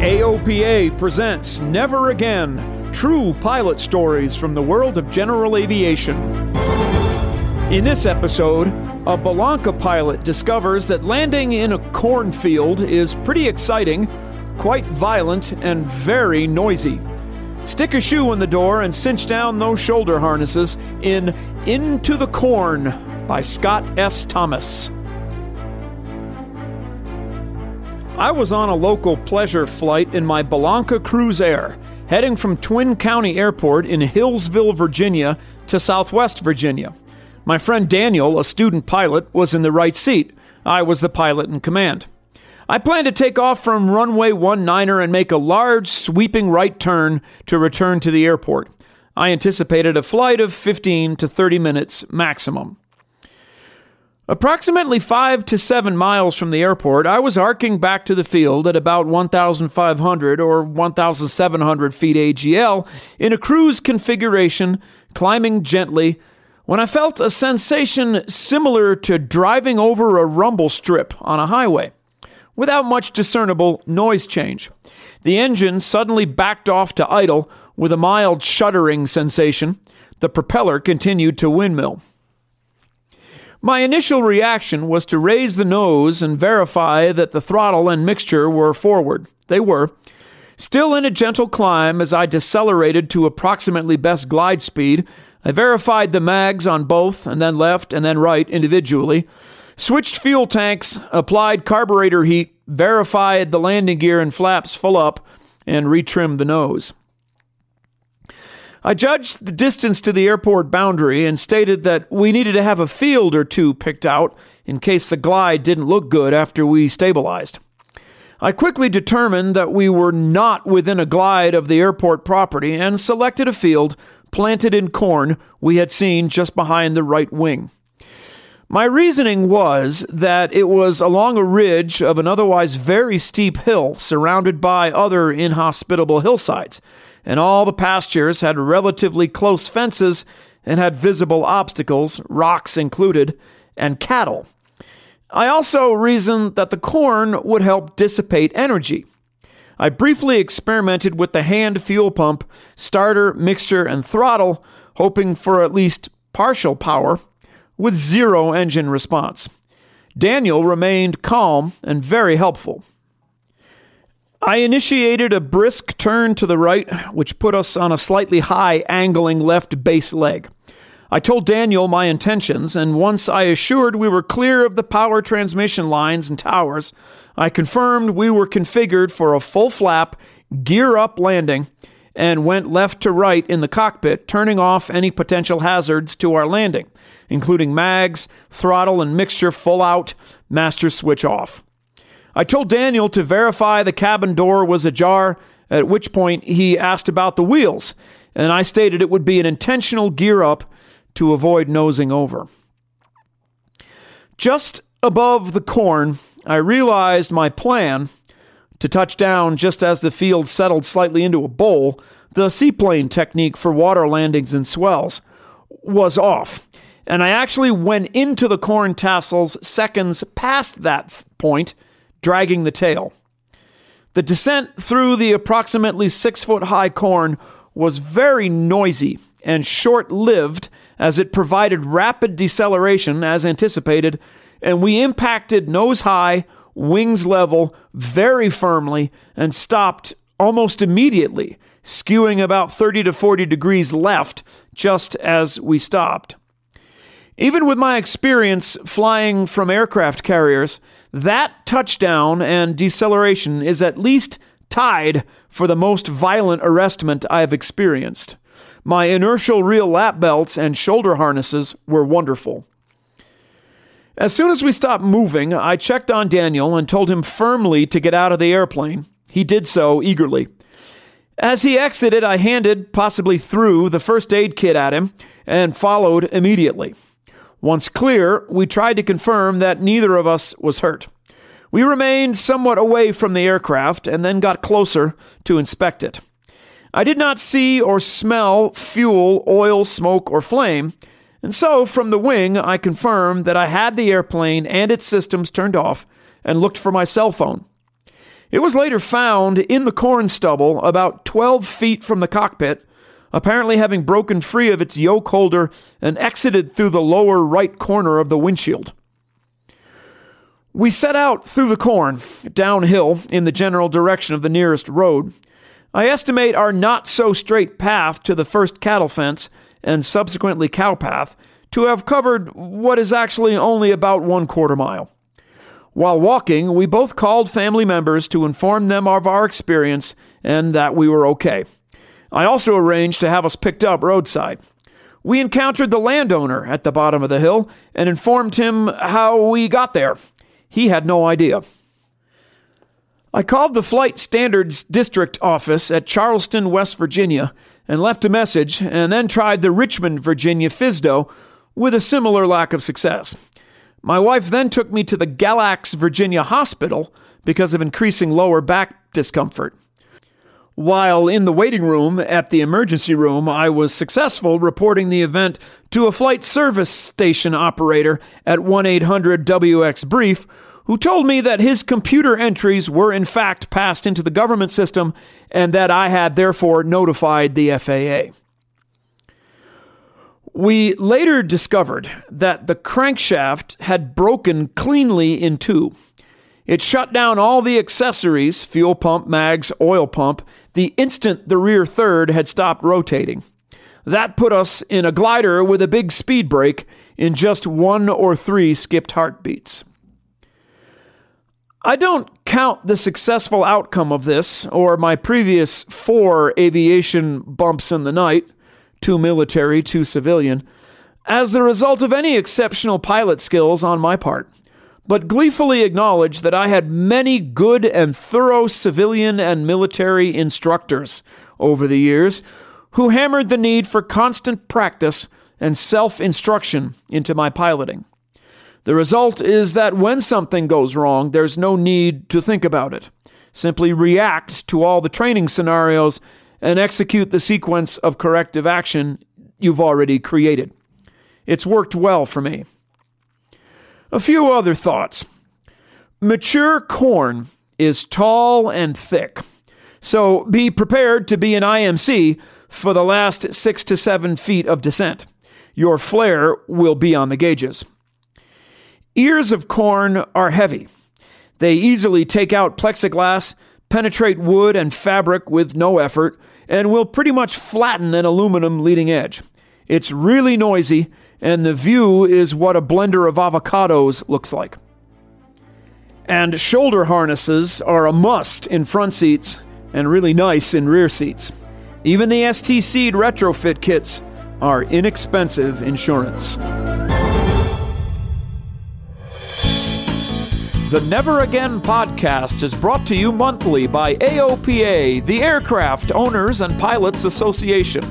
AOPA presents Never Again True Pilot Stories from the World of General Aviation. In this episode, a Bellanca pilot discovers that landing in a cornfield is pretty exciting, quite violent, and very noisy. Stick a shoe in the door and cinch down those shoulder harnesses in Into the Corn by Scott S. Thomas. I was on a local pleasure flight in my Bellanca Cruisair, heading from Twin County Airport in Hillsville, Virginia to Southwest Virginia. My friend Daniel, a student pilot, was in the right seat. I was the pilot in command. I planned to take off from runway 19er and make a large, sweeping right turn to return to the airport. I anticipated a flight of 15 to 30 minutes maximum. Approximately five to seven miles from the airport, I was arcing back to the field at about 1,500 or 1,700 feet AGL in a cruise configuration, climbing gently, when I felt a sensation similar to driving over a rumble strip on a highway, without much discernible noise change. The engine suddenly backed off to idle with a mild shuddering sensation. The propeller continued to windmill. My initial reaction was to raise the nose and verify that the throttle and mixture were forward. They were. Still in a gentle climb as I decelerated to approximately best glide speed, I verified the mags on both and then left and then right individually, switched fuel tanks, applied carburetor heat, verified the landing gear and flaps full up, and retrimmed the nose. I judged the distance to the airport boundary and stated that we needed to have a field or two picked out in case the glide didn't look good after we stabilized. I quickly determined that we were not within a glide of the airport property and selected a field planted in corn we had seen just behind the right wing. My reasoning was that it was along a ridge of an otherwise very steep hill surrounded by other inhospitable hillsides and all the pastures had relatively close fences and had visible obstacles, rocks included, and cattle. I also reasoned that the corn would help dissipate energy. I briefly experimented with the hand fuel pump, starter, mixture, and throttle, hoping for at least partial power, with zero engine response. Daniel remained calm and very helpful. I initiated a brisk turn to the right, which put us on a slightly high angling left base leg. I told Daniel my intentions, and once I assured we were clear of the power transmission lines and towers, I confirmed we were configured for a full flap, gear up landing, and went left to right in the cockpit, turning off any potential hazards to our landing, including mags, throttle and mixture full out, master switch off. I told Daniel to verify the cabin door was ajar, at which point he asked about the wheels, and I stated it would be an intentional gear up to avoid nosing over. Just above the corn, I realized my plan to touch down just as the field settled slightly into a bowl, the seaplane technique for water landings and swells, was off. And I actually went into the corn tassels seconds past that point dragging the tail. The descent through the approximately six foot high corn was very noisy and short lived as it provided rapid deceleration as anticipated, and we impacted nose high, wings level, very firmly, and stopped almost immediately, skewing about 30 to 40 degrees left just as we stopped. Even with my experience flying from aircraft carriers, that touchdown and deceleration is at least tied for the most violent arrestment I have experienced. My inertial reel lap belts and shoulder harnesses were wonderful. As soon as we stopped moving, I checked on Daniel and told him firmly to get out of the airplane. He did so eagerly. As he exited, I handed, possibly threw, the first aid kit at him and followed immediately. Once clear, we tried to confirm that neither of us was hurt. We remained somewhat away from the aircraft and then got closer to inspect it. I did not see or smell fuel, oil, smoke, or flame, and so from the wing I confirmed that I had the airplane and its systems turned off and looked for my cell phone. It was later found in the corn stubble about 12 feet from the cockpit, apparently having broken free of its yoke holder and exited through the lower right corner of the windshield. We set out through the corn, downhill in the general direction of the nearest road. I estimate our not so straight path to the first cattle fence and subsequently cow path to have covered what is actually only about one quarter mile. While walking, we both called family members to inform them of our experience and that we were okay. I also arranged to have us picked up roadside. We encountered the landowner at the bottom of the hill and informed him how we got there. He had no idea. I called the Flight Standards District office at Charleston, West Virginia, and left a message, and then tried the Richmond, Virginia FSDO with a similar lack of success. My wife then took me to the Galax, Virginia hospital because of increasing lower back discomfort. While in the waiting room at the emergency room, I was successful reporting the event to a flight service station operator at 1 800 WX Brief, who told me that his computer entries were in fact passed into the government system and that I had therefore notified the FAA. We later discovered that the crankshaft had broken cleanly in two. It shut down all the accessories fuel pump, mags, oil pump the instant the rear third had stopped rotating. That put us in a glider with a big speed brake in just one or three skipped heartbeats. I don't count the successful outcome of this or my previous four aviation bumps in the night two military, two civilian, as the result of any exceptional pilot skills on my part, but gleefully acknowledge that I had many good and thorough civilian and military instructors over the years who hammered the need for constant practice and self instruction into my piloting. The result is that when something goes wrong, there's no need to think about it. Simply react to all the training scenarios and execute the sequence of corrective action you've already created. It's worked well for me. A few other thoughts. Mature corn is tall and thick, so be prepared to be an IMC for the last six to seven feet of descent. Your flare will be on the gauges. Ears of corn are heavy. They easily take out plexiglass, penetrate wood and fabric with no effort, and will pretty much flatten an aluminum leading edge. It's really noisy, and the view is what a blender of avocados looks like. And shoulder harnesses are a must in front seats and really nice in rear seats. Even the STC'd retrofit kits are inexpensive insurance. The Never Again podcast is brought to you monthly by AOPA, the Aircraft Owners and Pilots Association.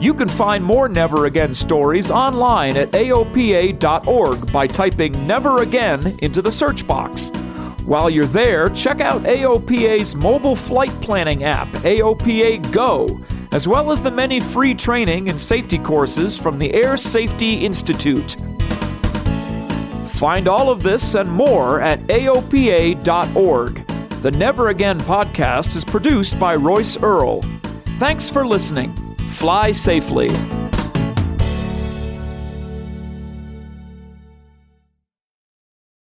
You can find more Never Again stories online at AOPA.org by typing Never Again into the search box. While you're there, check out AOPA's mobile flight planning app, AOPA Go, as well as the many free training and safety courses from the Air Safety Institute. Find all of this and more at AOPA.org. The Never Again podcast is produced by Royce Earl. Thanks for listening. Fly safely.